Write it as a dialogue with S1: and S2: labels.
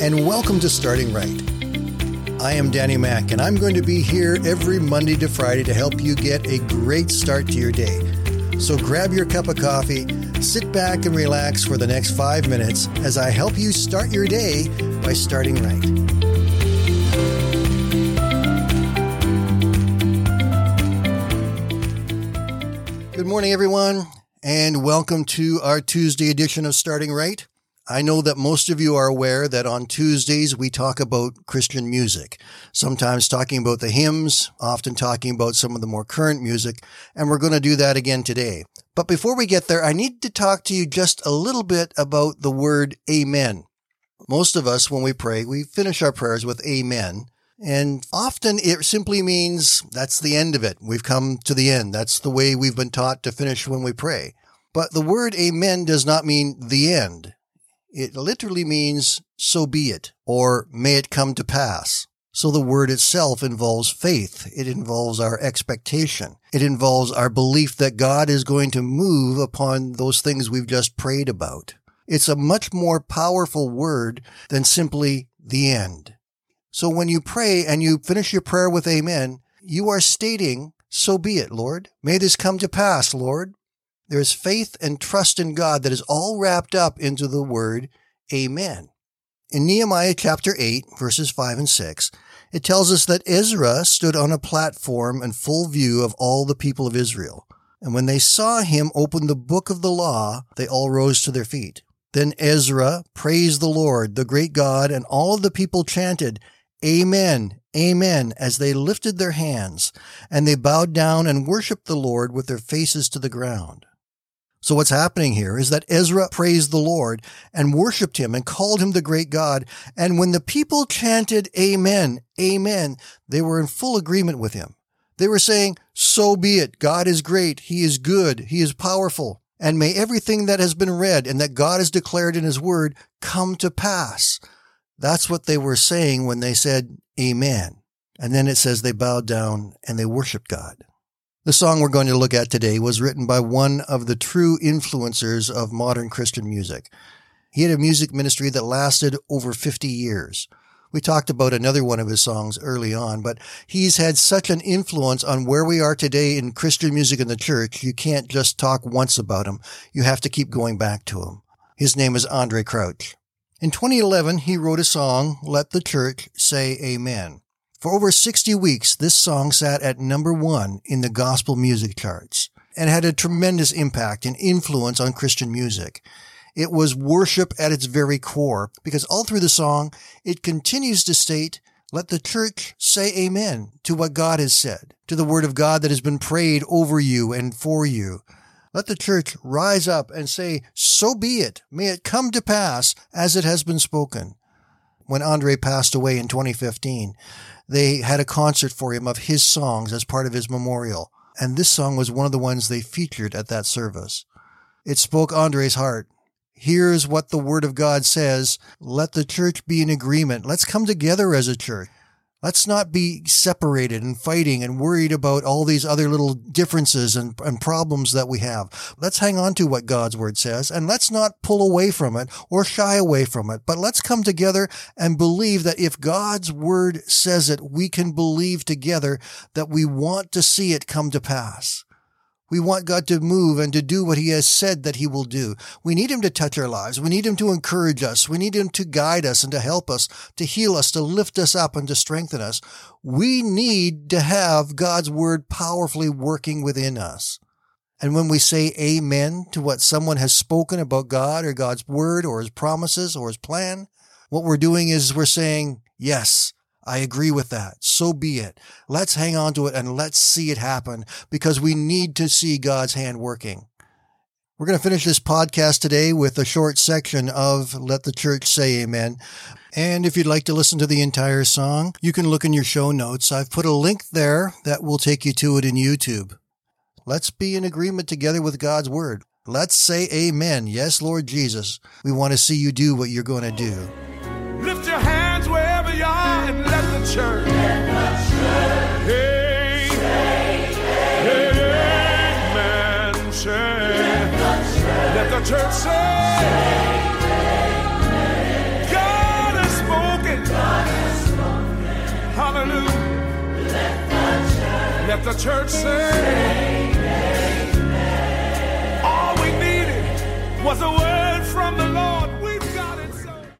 S1: and welcome to Starting Right. I am Danny Mack, and I'm going to be here every Monday to Friday to help you get a great start to your day. So grab your cup of coffee, sit back, and relax for the next five minutes as I help you start your day by starting right. Good morning, everyone, and welcome to our Tuesday edition of Starting Right. I know that most of you are aware that on Tuesdays we talk about Christian music, sometimes talking about the hymns, often talking about some of the more current music, and we're going to do that again today. But before we get there, I need to talk to you just a little bit about the word amen. Most of us, when we pray, we finish our prayers with amen. And often it simply means that's the end of it. We've come to the end. That's the way we've been taught to finish when we pray. But the word amen does not mean the end. It literally means so be it or may it come to pass. So the word itself involves faith. It involves our expectation. It involves our belief that God is going to move upon those things we've just prayed about. It's a much more powerful word than simply the end. So when you pray and you finish your prayer with amen, you are stating, so be it, Lord. May this come to pass, Lord. There is faith and trust in God that is all wrapped up into the word Amen. In Nehemiah chapter 8, verses 5 and 6, it tells us that Ezra stood on a platform in full view of all the people of Israel. And when they saw him open the book of the law, they all rose to their feet. Then Ezra praised the Lord, the great God, and all of the people chanted, Amen, Amen, as they lifted their hands, and they bowed down and worshiped the Lord with their faces to the ground. So what's happening here is that Ezra praised the Lord and worshiped him and called him the great God. And when the people chanted Amen, Amen, they were in full agreement with him. They were saying, so be it. God is great. He is good. He is powerful. And may everything that has been read and that God has declared in his word come to pass. That's what they were saying when they said Amen. And then it says they bowed down and they worshiped God. The song we're going to look at today was written by one of the true influencers of modern Christian music. He had a music ministry that lasted over 50 years. We talked about another one of his songs early on, but he's had such an influence on where we are today in Christian music in the church. You can't just talk once about him. You have to keep going back to him. His name is Andraé Crouch. In 2011, he wrote a song, Let the Church Say Amen. For over 60 weeks, this song sat at number one in the gospel music charts and had a tremendous impact and influence on Christian music. It was worship at its very core because all through the song, it continues to state, let the church say amen to what God has said, to the word of God that has been prayed over you and for you. Let the church rise up and say, so be it. May it come to pass as it has been spoken. When Andre passed away in 2015, they had a concert for him of his songs as part of his memorial. And this song was one of the ones they featured at that service. It spoke Andre's heart. Here's what the word of God says. Let the church be in agreement. Let's come together as a church. Let's not be separated and fighting and worried about all these other little differences and, and problems that we have. Let's hang on to what God's word says and let's not pull away from it or shy away from it, but let's come together and believe that if God's word says it, we can believe together that we want to see it come to pass. We want God to move and to do what he has said that he will do. We need him to touch our lives. We need him to encourage us. We need him to guide us and to help us, to heal us, to lift us up and to strengthen us. We need to have God's word powerfully working within us. And when we say amen to what someone has spoken about God or God's word or his promises or his plan, what we're doing is we're saying, yes, I agree with that. So be it. Let's hang on to it and let's see it happen because we need to see God's hand working. We're going to finish this podcast today with a short section of Let the Church Say Amen. And if you'd like to listen to the entire song, you can look in your show notes. I've put a link there that will take you to it in YouTube. Let's be in agreement together with God's word. Let's say amen. Yes, Lord Jesus. We want to see you do what you're going to do.
S2: Lift your hands wherever let the church. Say, amen. let the church, say, God has spoken. Hallelujah. Let the church, say. All we needed was a word.